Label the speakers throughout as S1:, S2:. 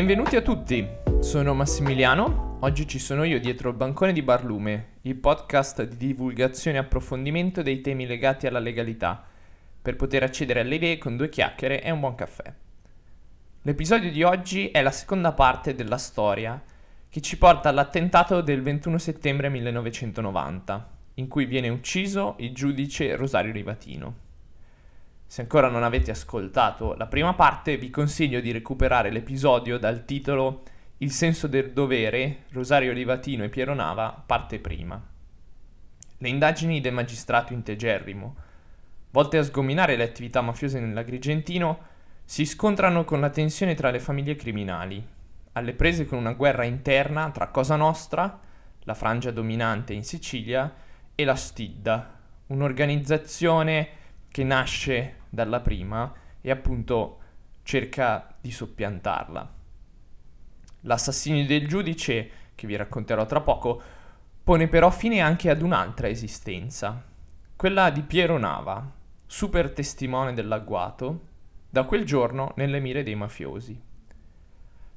S1: Benvenuti a tutti, sono Massimiliano, oggi ci sono io dietro il bancone di Barlume, il podcast di divulgazione e approfondimento dei temi legati alla legalità, per poter accedere alle idee con due chiacchiere e un buon caffè. L'episodio di oggi è la seconda parte della storia che ci porta all'attentato del 21 settembre 1990, in cui viene ucciso il giudice Rosario Rivatino. Se ancora non avete ascoltato la prima parte, vi consiglio di recuperare l'episodio dal titolo Il senso del dovere, Rosario Livatino e Piero Nava, parte prima. Le indagini del magistrato integerrimo, volte a sgominare le attività mafiose nell'Agrigentino, si scontrano con la tensione tra le famiglie criminali, alle prese con una guerra interna tra Cosa Nostra, la frangia dominante in Sicilia, e la Stidda, un'organizzazione che nasce dalla prima e appunto cerca di soppiantarla. L'assassinio del giudice, che vi racconterò tra poco, pone però fine anche ad un'altra esistenza, quella di Piero Nava, super testimone dell'agguato, da quel giorno nelle mire dei mafiosi.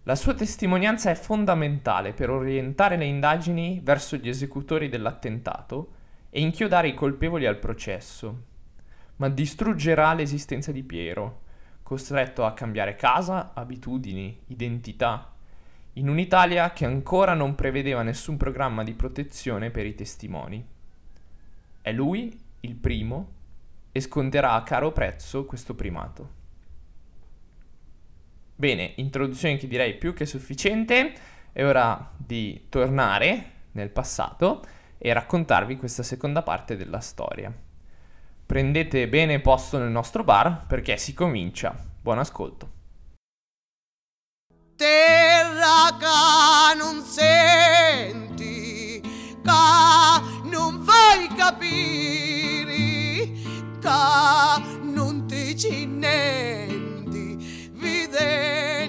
S1: La sua testimonianza è fondamentale per orientare le indagini verso gli esecutori dell'attentato e inchiodare i colpevoli al processo, ma distruggerà l'esistenza di Piero, costretto a cambiare casa, abitudini, identità, in un'Italia che ancora non prevedeva nessun programma di protezione per i testimoni. È lui, il primo, e sconterà a caro prezzo questo primato. Bene, introduzione che direi più che sufficiente, è ora di tornare nel passato e raccontarvi questa seconda parte della storia. Prendete bene posto nel nostro bar perché si comincia. Buon ascolto.
S2: Terra che non senti, che non vai capire, che non ti ci nienti, vedendumi morire.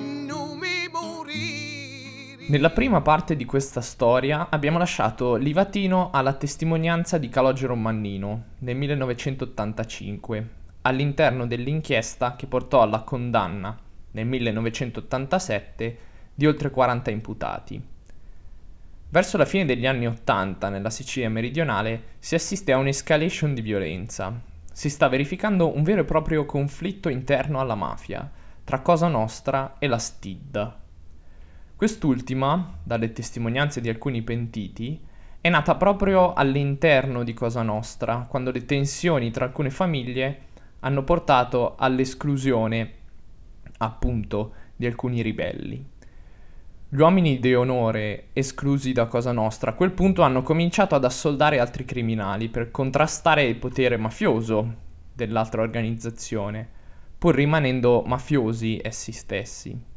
S1: Nella prima parte di questa storia abbiamo lasciato Livatino alla testimonianza di Calogero Mannino nel 1985, all'interno dell'inchiesta che portò alla condanna nel 1987 di oltre 40 imputati. Verso la fine degli anni 80 nella Sicilia meridionale si assiste a un'escalation di violenza. Si sta verificando un vero e proprio conflitto interno alla mafia tra Cosa Nostra e la Stidda, Quest'ultima, dalle testimonianze di alcuni pentiti, è nata proprio all'interno di Cosa Nostra, quando le tensioni tra alcune famiglie hanno portato all'esclusione, appunto, di alcuni ribelli. Gli uomini di onore esclusi da Cosa Nostra a quel punto hanno cominciato ad assoldare altri criminali per contrastare il potere mafioso dell'altra organizzazione, pur rimanendo mafiosi essi stessi.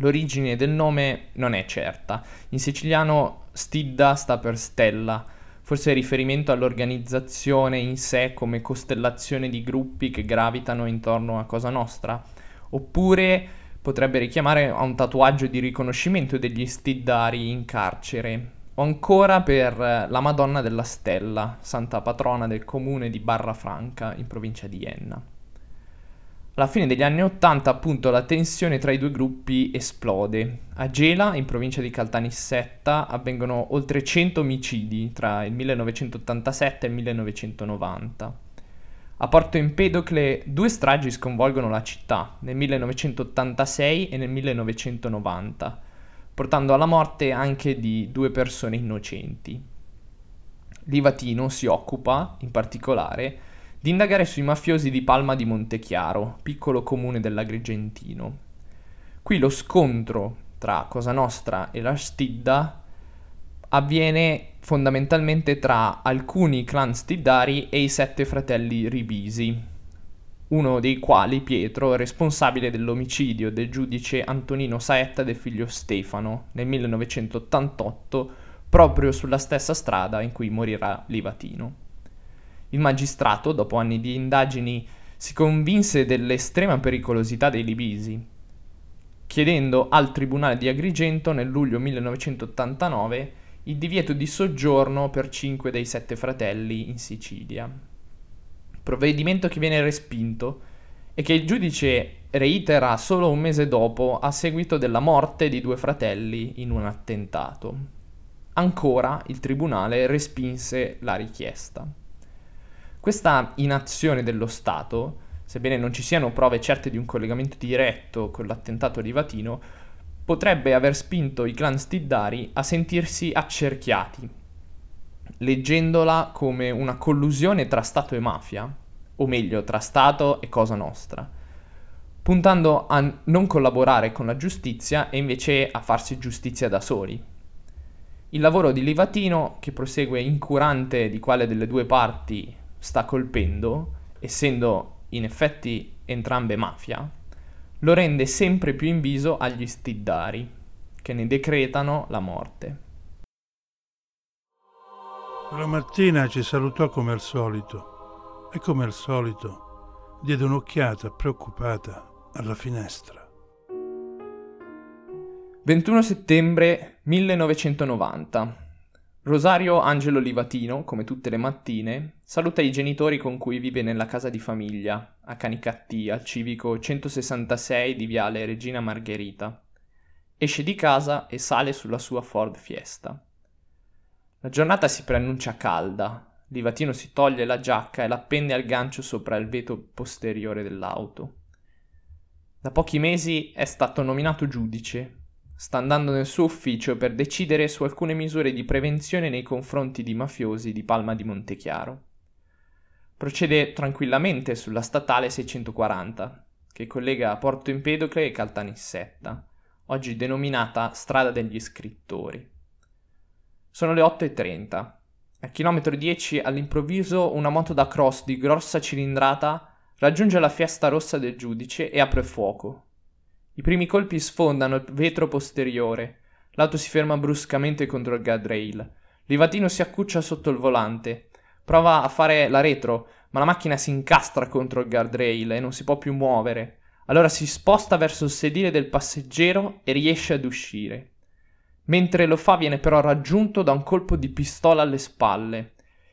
S1: L'origine del nome non è certa. In siciliano Stidda sta per stella, forse riferimento all'organizzazione in sé come costellazione di gruppi che gravitano intorno a Cosa Nostra, oppure potrebbe richiamare a un tatuaggio di riconoscimento degli stiddari in carcere, o ancora per la Madonna della Stella, santa patrona del comune di Barra Franca in provincia di Enna. Alla fine degli anni Ottanta, appunto, la tensione tra i due gruppi esplode. A Gela, in provincia di Caltanissetta, avvengono oltre 100 omicidi tra il 1987 e il 1990. A Porto Empedocle due stragi sconvolgono la città, nel 1986 e nel 1990, portando alla morte anche di due persone innocenti. Livatino si occupa, in particolare, di indagare sui mafiosi di Palma di Montechiaro, piccolo comune dell'Agrigentino. Qui lo scontro tra Cosa Nostra e la Stidda avviene fondamentalmente tra alcuni clan stiddari e i sette fratelli ribisi, uno dei quali, Pietro, è responsabile dell'omicidio del giudice Antonino Saetta del figlio Stefano nel 1988, proprio sulla stessa strada in cui morirà Livatino. Il magistrato, dopo anni di indagini, si convinse dell'estrema pericolosità dei libisi, chiedendo al Tribunale di Agrigento nel luglio 1989 il divieto di soggiorno per cinque dei sette fratelli in Sicilia. Provvedimento che viene respinto e che il giudice reitera solo un mese dopo a seguito della morte di due fratelli in un attentato. Ancora il tribunale respinse la richiesta. Questa inazione dello Stato, sebbene non ci siano prove certe di un collegamento diretto con l'attentato di Vatino, potrebbe aver spinto i clan Stiddari a sentirsi accerchiati, leggendola come una collusione tra Stato e mafia, o meglio, tra Stato e Cosa Nostra, puntando a non collaborare con la giustizia e invece a farsi giustizia da soli. Il lavoro di Livatino, che prosegue incurante di quale delle due parti sta colpendo, essendo in effetti entrambe mafia, lo rende sempre più inviso agli stiddari, che ne decretano la morte.
S3: Quella mattina ci salutò come al solito e come al solito diede un'occhiata preoccupata alla finestra.
S1: 21 settembre 1990. Rosario Angelo Livatino, come tutte le mattine, saluta i genitori con cui vive nella casa di famiglia, a Canicattì, al civico 166 di Viale Regina Margherita. Esce di casa e sale sulla sua Ford Fiesta. La giornata si preannuncia calda, Livatino si toglie la giacca e l'appende al gancio sopra il vetro posteriore dell'auto. Da pochi mesi è stato nominato giudice. Sta andando nel suo ufficio per decidere su alcune misure di prevenzione nei confronti di mafiosi di Palma di Montechiaro. Procede tranquillamente sulla statale 640, che collega Porto Empedocle e Caltanissetta, oggi denominata Strada degli Scrittori. Sono le 8.30 a chilometro 10 all'improvviso una moto da cross di grossa cilindrata raggiunge la fiesta rossa del giudice e apre fuoco. I primi colpi sfondano il vetro posteriore. L'auto si ferma bruscamente contro il guardrail. Livatino si accuccia sotto il volante. Prova a fare la retro, ma la macchina si incastra contro il guardrail e non si può più muovere. Allora si sposta verso il sedile del passeggero e riesce ad uscire. Mentre lo fa viene però raggiunto da un colpo di pistola alle spalle.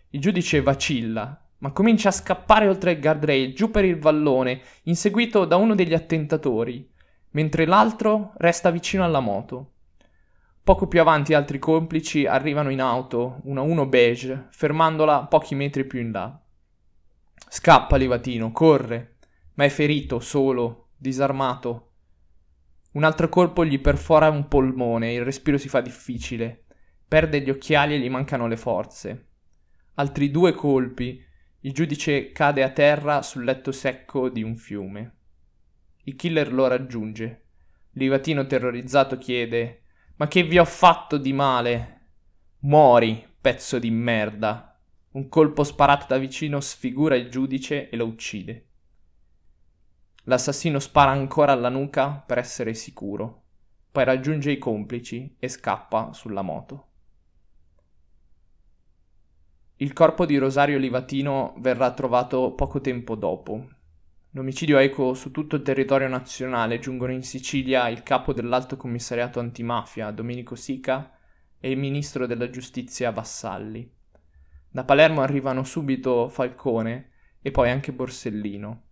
S1: Il giudice vacilla, ma comincia a scappare oltre il guardrail, giù per il vallone, inseguito da uno degli attentatori, mentre l'altro resta vicino alla moto. Poco più avanti altri complici arrivano in auto, una uno beige, fermandola pochi metri più in là. Scappa Livatino, corre, ma è ferito, solo, disarmato, un altro colpo gli perfora un polmone, il respiro si fa difficile. Perde gli occhiali e gli mancano le forze. Altri due colpi, il giudice cade a terra sul letto secco di un fiume. Il killer lo raggiunge. Livatino terrorizzato chiede: Ma che vi ho fatto di male? Muori, pezzo di merda. Un colpo sparato da vicino sfigura il giudice e lo uccide. L'assassino spara ancora alla nuca per essere sicuro, poi raggiunge i complici e scappa sulla moto. Il corpo di Rosario Livatino verrà trovato poco tempo dopo. L'omicidio eco su tutto il territorio nazionale, giungono in Sicilia il capo dell'Alto Commissariato Antimafia, Domenico Sica, e il ministro della giustizia Vassalli. Da Palermo arrivano subito Falcone e poi anche Borsellino.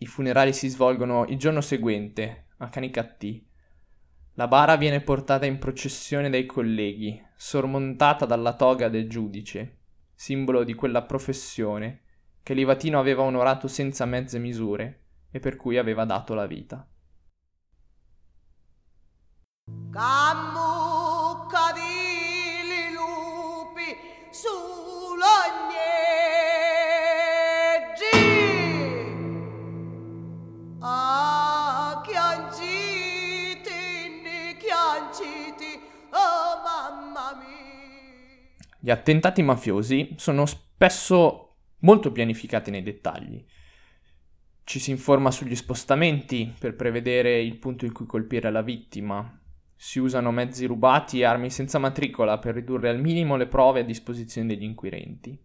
S1: I funerali si svolgono il giorno seguente, a Canicattì. La bara viene portata in processione dai colleghi, sormontata dalla toga del giudice, simbolo di quella professione che Livatino aveva onorato senza mezze misure e per cui aveva dato la vita.
S2: Cammucca di lupi sull'ogne
S1: Gli attentati mafiosi sono spesso molto pianificati nei dettagli. Ci si informa sugli spostamenti per prevedere il punto in cui colpire la vittima. Si usano mezzi rubati e armi senza matricola per ridurre al minimo le prove a disposizione degli inquirenti.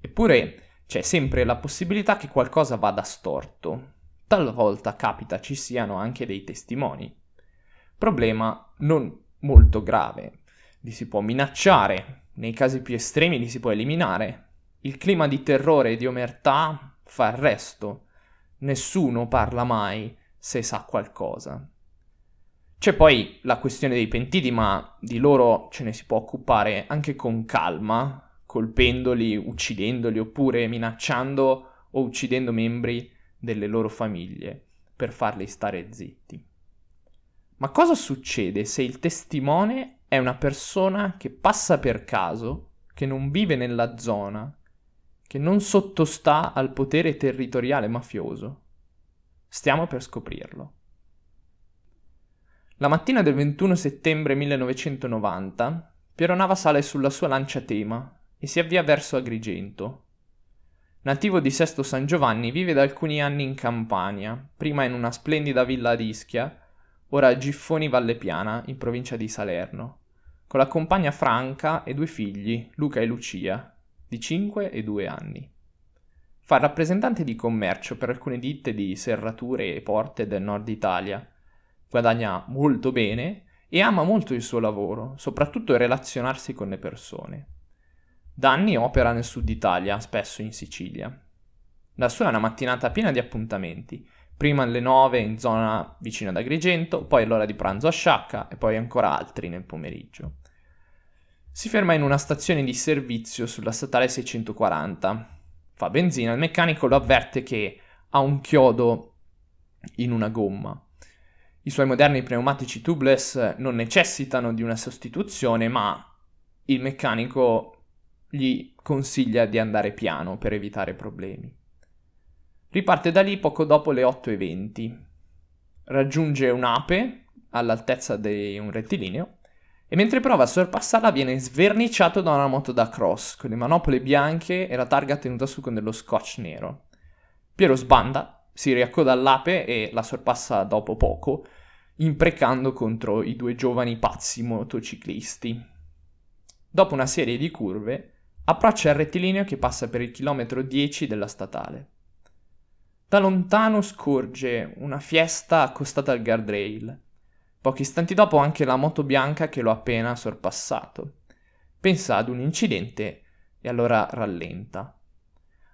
S1: Eppure c'è sempre la possibilità che qualcosa vada storto. Talvolta capita ci siano anche dei testimoni. Problema non molto grave. Li si può minacciare, nei casi più estremi li si può eliminare. Il clima di terrore e di omertà fa il resto. Nessuno parla mai se sa qualcosa. C'è poi la questione dei pentiti, ma di loro ce ne si può occupare anche con calma, colpendoli, uccidendoli oppure minacciando o uccidendo membri delle loro famiglie per farli stare zitti. Ma cosa succede se il testimone è una persona che passa per caso, che non vive nella zona, che non sottostà al potere territoriale mafioso? Stiamo per scoprirlo. La mattina del 21 settembre 1990, Piero Nava sale sulla sua lancia tema e si avvia verso Agrigento, Nativo di Sesto San Giovanni, vive da alcuni anni in Campania, prima in una splendida villa ad Ischia, ora a Giffoni Valle Piana, in provincia di Salerno, con la compagna Franca e due figli, Luca e Lucia, di 5 e 2 anni. Fa rappresentante di commercio per alcune ditte di serrature e porte del nord Italia. Guadagna molto bene e ama molto il suo lavoro, soprattutto relazionarsi con le persone. Da anni opera nel sud Italia, spesso in Sicilia. La sua è una mattinata piena di appuntamenti, prima alle 9 in zona vicino ad Agrigento, poi all'ora di pranzo a Sciacca e poi ancora altri nel pomeriggio. Si ferma in una stazione di servizio sulla statale 640. Fa benzina, il meccanico lo avverte che ha un chiodo in una gomma. I suoi moderni pneumatici tubeless non necessitano di una sostituzione, ma il meccanico gli consiglia di andare piano per evitare problemi. Riparte da lì poco dopo le 8.20. Raggiunge un'ape all'altezza di un rettilineo e mentre prova a sorpassarla viene sverniciato da una moto da cross con le manopole bianche e la targa tenuta su con dello scotch nero. Piero sbanda, si riaccoda all'ape e la sorpassa dopo poco, imprecando contro i due giovani pazzi motociclisti. Dopo una serie di curve, approccia il rettilineo che passa per il chilometro 10 della statale. Da lontano scorge una fiesta accostata al guardrail. Pochi istanti dopo anche la moto bianca che lo ha appena sorpassato. Pensa ad un incidente e allora rallenta.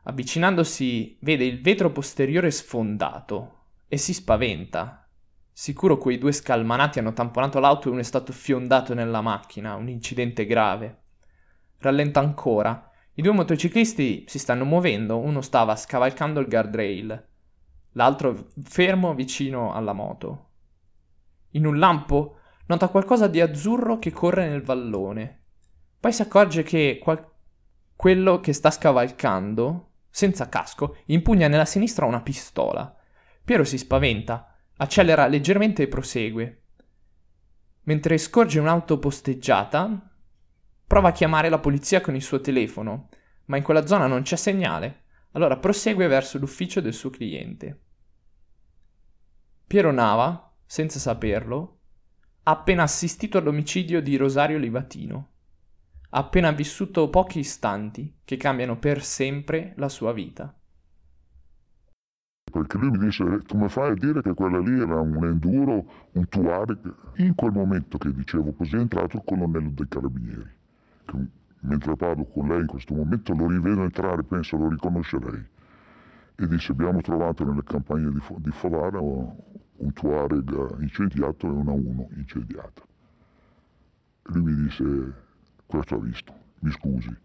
S1: Avvicinandosi vede il vetro posteriore sfondato e si spaventa. Sicuro quei due scalmanati hanno tamponato l'auto e uno è stato fiondato nella macchina, un incidente grave rallenta ancora. I due motociclisti si stanno muovendo, uno stava scavalcando il guardrail, l'altro fermo vicino alla moto. In un lampo nota qualcosa di azzurro che corre nel vallone. Poi si accorge che qual- quello che sta scavalcando, senza casco, impugna nella sinistra una pistola. Piero si spaventa, accelera leggermente e prosegue. Mentre scorge un'auto posteggiata, Prova a chiamare la polizia con il suo telefono, ma in quella zona non c'è segnale. Allora prosegue verso l'ufficio del suo cliente. Piero Nava, senza saperlo, ha appena assistito all'omicidio di Rosario Livatino. Ha appena vissuto pochi istanti che cambiano per sempre la sua vita.
S4: Perché lui mi disse, come fai a dire che quella lì era un enduro, un Tuareg? In quel momento che dicevo così è entrato il colonnello dei carabinieri che mentre parlo con lei in questo momento lo rivedo entrare, penso lo riconoscerei. E disse abbiamo trovato nelle campagne di, di Favara un Tuareg incendiato e una 1 incendiata. E lui mi disse questo ha visto, mi scusi.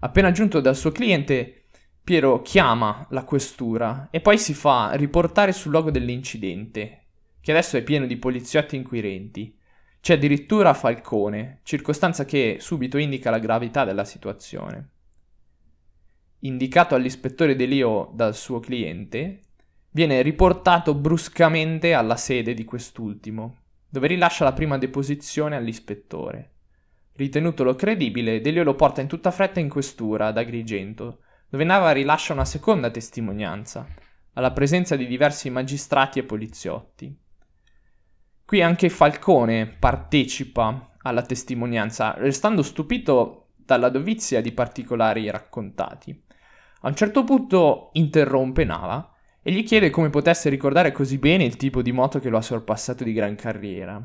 S1: Appena giunto dal suo cliente, Piero chiama la questura e poi si fa riportare sul luogo dell'incidente, che adesso è pieno di poliziotti inquirenti. C'è addirittura Falcone, circostanza che subito indica la gravità della situazione. Indicato all'ispettore Delio dal suo cliente, viene riportato bruscamente alla sede di quest'ultimo, dove rilascia la prima deposizione all'ispettore. Ritenutolo credibile, Delio lo porta in tutta fretta in questura ad Agrigento, dove Nava rilascia una seconda testimonianza, alla presenza di diversi magistrati e poliziotti. Qui anche Falcone partecipa alla testimonianza, restando stupito dalla dovizia di particolari raccontati. A un certo punto interrompe Nava e gli chiede come potesse ricordare così bene il tipo di moto che lo ha sorpassato di gran carriera.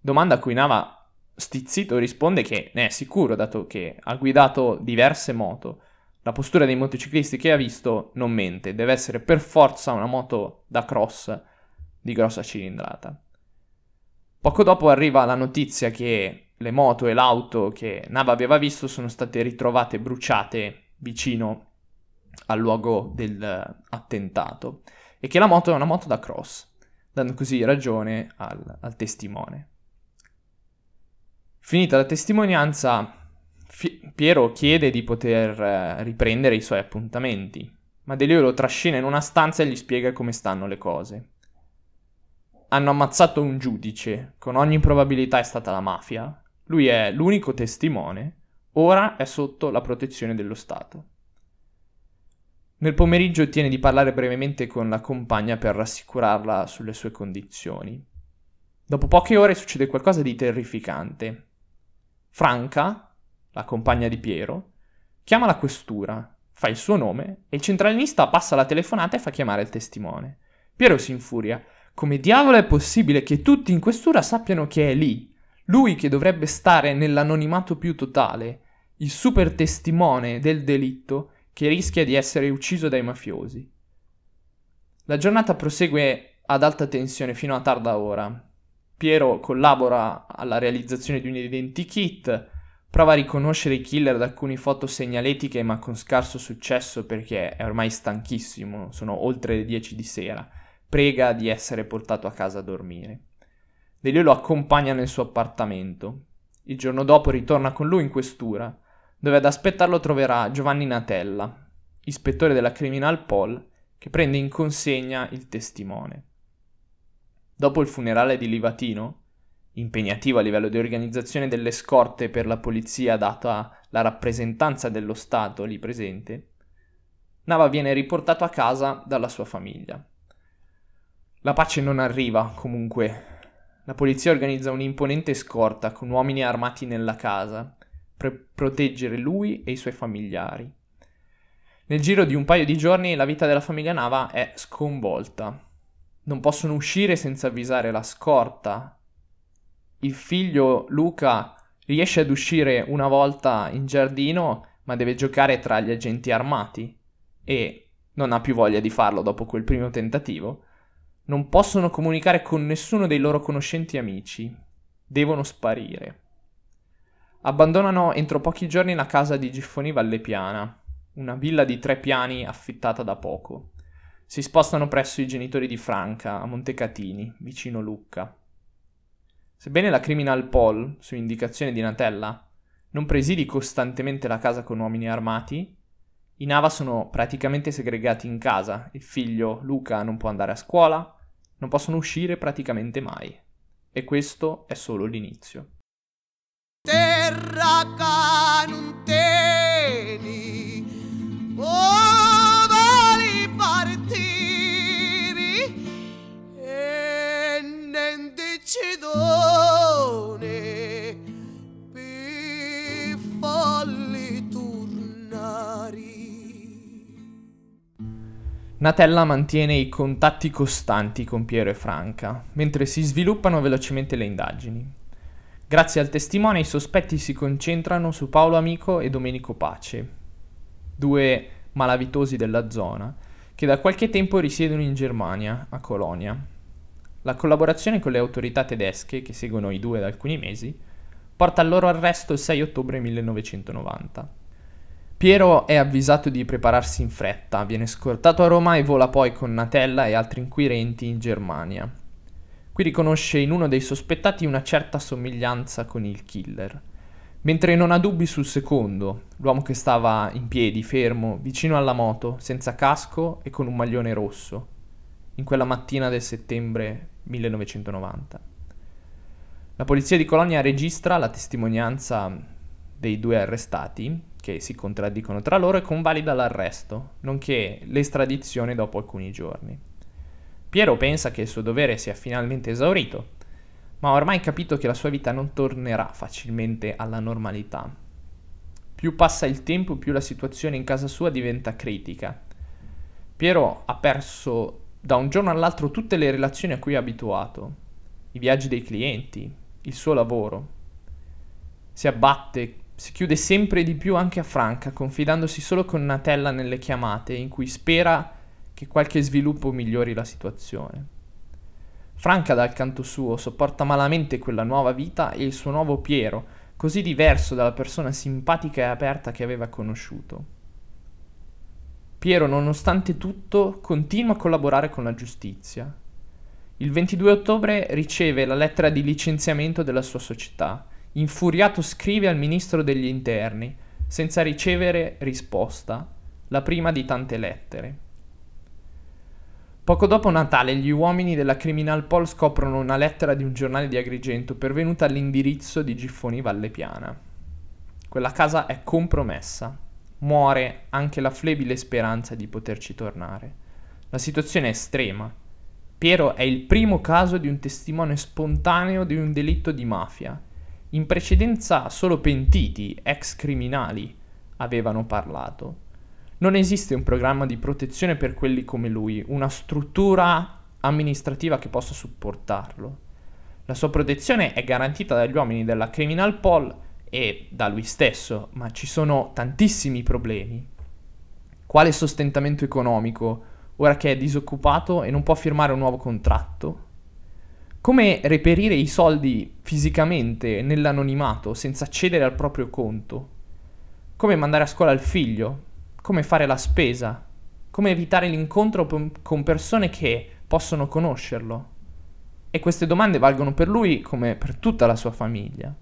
S1: Domanda a cui Nava, stizzito, risponde che ne è sicuro, dato che ha guidato diverse moto, la postura dei motociclisti che ha visto non mente, deve essere per forza una moto da cross di grossa cilindrata. Poco dopo arriva la notizia che le moto e l'auto che Nava aveva visto sono state ritrovate bruciate vicino al luogo dell'attentato e che la moto è una moto da cross, dando così ragione al, al testimone. Finita la testimonianza, F- Piero chiede di poter eh, riprendere i suoi appuntamenti, ma Delio lo trascina in una stanza e gli spiega come stanno le cose. Hanno ammazzato un giudice, con ogni probabilità è stata la mafia. Lui è l'unico testimone, ora è sotto la protezione dello Stato. Nel pomeriggio ottiene di parlare brevemente con la compagna per rassicurarla sulle sue condizioni. Dopo poche ore succede qualcosa di terrificante. Franca, la compagna di Piero, chiama la questura, fa il suo nome e il centralinista passa la telefonata e fa chiamare il testimone. Piero si infuria. Come diavolo è possibile che tutti in questura sappiano che è lì? Lui che dovrebbe stare nell'anonimato più totale, il super testimone del delitto, che rischia di essere ucciso dai mafiosi. La giornata prosegue ad alta tensione fino a tarda ora. Piero collabora alla realizzazione di un identikit, prova a riconoscere i killer da alcune foto segnaletiche ma con scarso successo perché è ormai stanchissimo, sono oltre le 10 di sera, prega di essere portato a casa a dormire. Delio lo accompagna nel suo appartamento. Il giorno dopo ritorna con lui in questura dove ad aspettarlo troverà Giovanni Natella, ispettore della Criminal Pol, che prende in consegna il testimone. Dopo il funerale di Livatino, impegnativo a livello di organizzazione delle scorte per la polizia data la rappresentanza dello Stato lì presente, Nava viene riportato a casa dalla sua famiglia. La pace non arriva, comunque. La polizia organizza un'imponente scorta con uomini armati nella casa per proteggere lui e i suoi familiari. Nel giro di un paio di giorni la vita della famiglia Nava è sconvolta. Non possono uscire senza avvisare la scorta. Il figlio Luca riesce ad uscire una volta in giardino, ma deve giocare tra gli agenti armati e non ha più voglia di farlo dopo quel primo tentativo. Non possono comunicare con nessuno dei loro conoscenti amici. Devono sparire. Abbandonano entro pochi giorni la casa di Giffoni Vallepiana, una villa di tre piani affittata da poco. Si spostano presso i genitori di Franca, a Montecatini, vicino Lucca. Sebbene la Criminal Pol, su indicazione di Natella, non presidi costantemente la casa con uomini armati, i Nava sono praticamente segregati in casa. Il figlio Luca non può andare a scuola, non possono uscire praticamente mai. E questo è solo l'inizio
S2: terra che non teni ovali partire e non decidone per farli tornare
S1: Natella mantiene i contatti costanti con Piero e Franca, mentre si sviluppano velocemente le indagini. Grazie al testimone i sospetti si concentrano su Paolo Amico e Domenico Pace, due malavitosi della zona, che da qualche tempo risiedono in Germania, a Colonia. La collaborazione con le autorità tedesche, che seguono i due da alcuni mesi, porta al loro arresto il 6 ottobre 1990. Piero è avvisato di prepararsi in fretta, viene scortato a Roma e vola poi con Natella e altri inquirenti in Germania. Qui riconosce in uno dei sospettati una certa somiglianza con il killer, mentre non ha dubbi sul secondo, l'uomo che stava in piedi, fermo, vicino alla moto, senza casco e con un maglione rosso, in quella mattina del settembre 1990. La polizia di Colonia registra la testimonianza dei due arrestati, che si contraddicono tra loro, e convalida l'arresto, nonché l'estradizione dopo alcuni giorni. Piero pensa che il suo dovere sia finalmente esaurito, ma ha ormai capito che la sua vita non tornerà facilmente alla normalità. Più passa il tempo, più la situazione in casa sua diventa critica. Piero ha perso da un giorno all'altro tutte le relazioni a cui è abituato, i viaggi dei clienti, il suo lavoro. Si abbatte Si chiude sempre di più anche a Franca, confidandosi solo con Natella nelle chiamate, in cui spera che qualche sviluppo migliori la situazione. Franca, dal canto suo, sopporta malamente quella nuova vita e il suo nuovo Piero, così diverso dalla persona simpatica e aperta che aveva conosciuto. Piero, nonostante tutto, continua a collaborare con la giustizia. Il 22 ottobre riceve la lettera di licenziamento della sua società. Infuriato scrive al ministro degli interni, senza ricevere risposta, la prima di tante lettere. Poco dopo Natale gli uomini della Criminal Pol scoprono una lettera di un giornale di Agrigento pervenuta all'indirizzo di Giffoni Valle Piana. Quella casa è compromessa. Muore anche la flebile speranza di poterci tornare. La situazione è estrema. Piero è il primo caso di un testimone spontaneo di un delitto di mafia. In precedenza solo pentiti, ex criminali, avevano parlato. Non esiste un programma di protezione per quelli come lui, una struttura amministrativa che possa supportarlo. La sua protezione è garantita dagli uomini della Criminal Pol e da lui stesso, ma ci sono tantissimi problemi. Quale sostentamento economico ora che è disoccupato e non può firmare un nuovo contratto? Come reperire i soldi fisicamente nell'anonimato senza accedere al proprio conto? Come mandare a scuola il figlio come fare la spesa, come evitare l'incontro con persone che possono conoscerlo. E queste domande valgono per lui come per tutta la sua famiglia.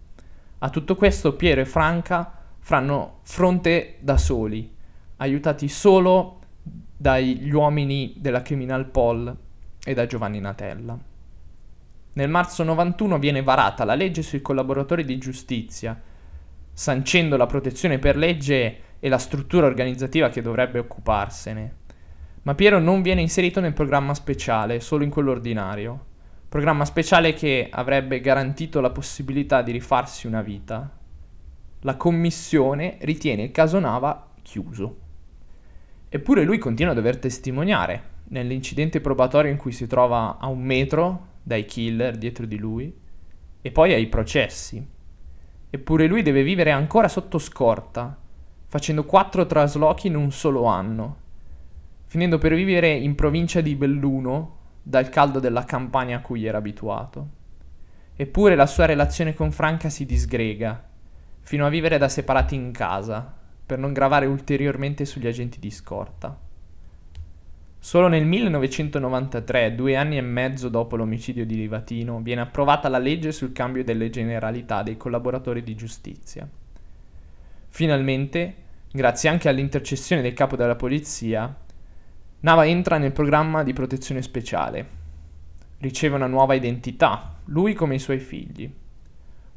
S1: A tutto questo Piero e Franca faranno fronte da soli, aiutati solo dagli uomini della Criminal Pol e da Giovanni Natella. Nel marzo 91 viene varata la legge sui collaboratori di giustizia, sancendo la protezione per legge e la struttura organizzativa che dovrebbe occuparsene. Ma Piero non viene inserito nel programma speciale, solo in quello ordinario. Programma speciale che avrebbe garantito la possibilità di rifarsi una vita. La commissione ritiene il caso Nava chiuso. Eppure lui continua a dover testimoniare nell'incidente probatorio in cui si trova a un metro dai killer dietro di lui e poi ai processi. Eppure lui deve vivere ancora sotto scorta facendo quattro traslochi in un solo anno, finendo per vivere in provincia di Belluno dal caldo della campagna a cui era abituato. Eppure la sua relazione con Franca si disgrega, fino a vivere da separati in casa, per non gravare ulteriormente sugli agenti di scorta. Solo nel 1993, due anni e mezzo dopo l'omicidio di Livatino, viene approvata la legge sul cambio delle generalità dei collaboratori di giustizia. Finalmente, grazie anche all'intercessione del capo della polizia, Nava entra nel programma di protezione speciale. Riceve una nuova identità, lui come i suoi figli.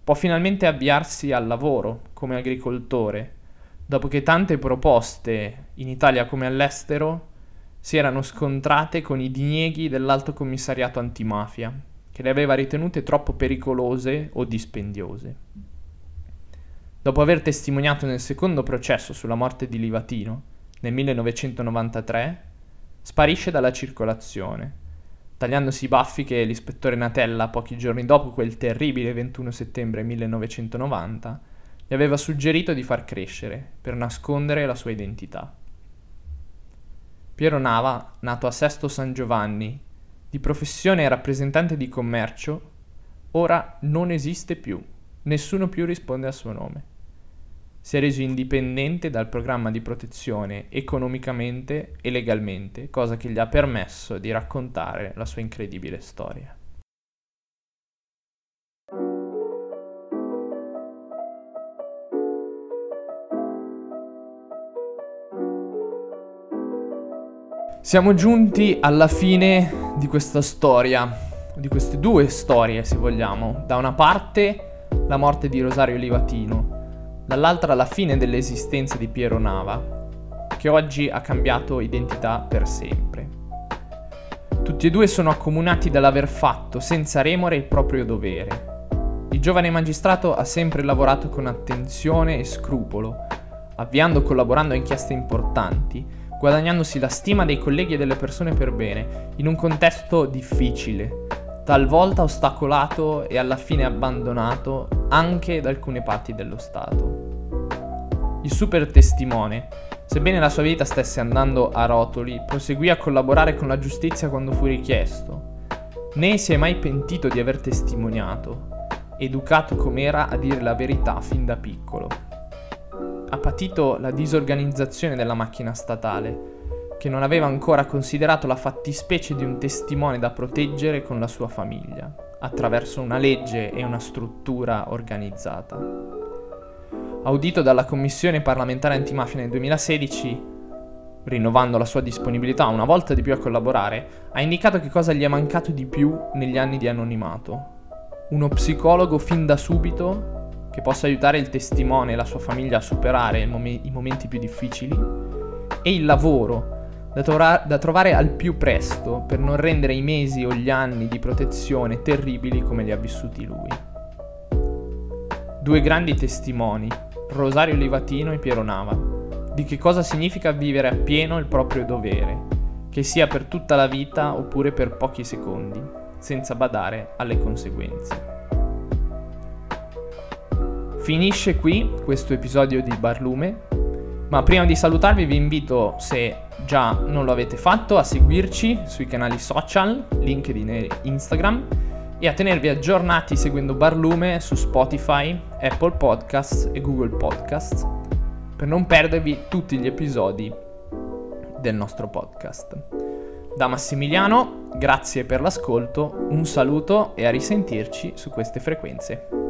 S1: Può finalmente avviarsi al lavoro come agricoltore, dopo che tante proposte, in Italia come all'estero, si erano scontrate con i dinieghi dell'Alto Commissariato Antimafia, che le aveva ritenute troppo pericolose o dispendiose. Dopo aver testimoniato nel secondo processo sulla morte di Livatino, nel 1993, sparisce dalla circolazione, tagliandosi i baffi che l'ispettore Natella, pochi giorni dopo quel terribile 21 settembre 1990, gli aveva suggerito di far crescere per nascondere la sua identità. Piero Nava, nato a Sesto San Giovanni, di professione rappresentante di commercio, ora non esiste più, nessuno più risponde al suo nome si è reso indipendente dal programma di protezione economicamente e legalmente, cosa che gli ha permesso di raccontare la sua incredibile storia. Siamo giunti alla fine di questa storia, di queste due storie se vogliamo. Da una parte la morte di Rosario Livatino, dall'altra la fine dell'esistenza di Piero Nava, che oggi ha cambiato identità per sempre. Tutti e due sono accomunati dall'aver fatto senza remore il proprio dovere. Il giovane magistrato ha sempre lavorato con attenzione e scrupolo, avviando e collaborando a inchieste importanti, guadagnandosi la stima dei colleghi e delle persone per bene, in un contesto difficile, talvolta ostacolato e alla fine abbandonato anche da alcune parti dello Stato. Il super testimone, sebbene la sua vita stesse andando a rotoli, proseguì a collaborare con la giustizia quando fu richiesto. Né si è mai pentito di aver testimoniato, educato com'era a dire la verità fin da piccolo. Ha patito la disorganizzazione della macchina statale, che non aveva ancora considerato la fattispecie di un testimone da proteggere con la sua famiglia, attraverso una legge e una struttura organizzata. Audito dalla Commissione parlamentare antimafia nel 2016, rinnovando la sua disponibilità una volta di più a collaborare, ha indicato che cosa gli è mancato di più negli anni di anonimato. Uno psicologo fin da subito che possa aiutare il testimone e la sua famiglia a superare mom- i momenti più difficili e il lavoro da, tora- da trovare al più presto per non rendere i mesi o gli anni di protezione terribili come li ha vissuti lui. Due grandi testimoni, Rosario Livatino e Piero Nava, di che cosa significa vivere appieno il proprio dovere, che sia per tutta la vita oppure per pochi secondi, senza badare alle conseguenze. Finisce qui questo episodio di Barlume, ma prima di salutarvi vi invito, se già non lo avete fatto, a seguirci sui canali social, LinkedIn e Instagram e a tenervi aggiornati seguendo Barlume su Spotify, Apple Podcasts e Google Podcasts per non perdervi tutti gli episodi del nostro podcast. Da Massimiliano, grazie per l'ascolto, un saluto e a risentirci su queste frequenze.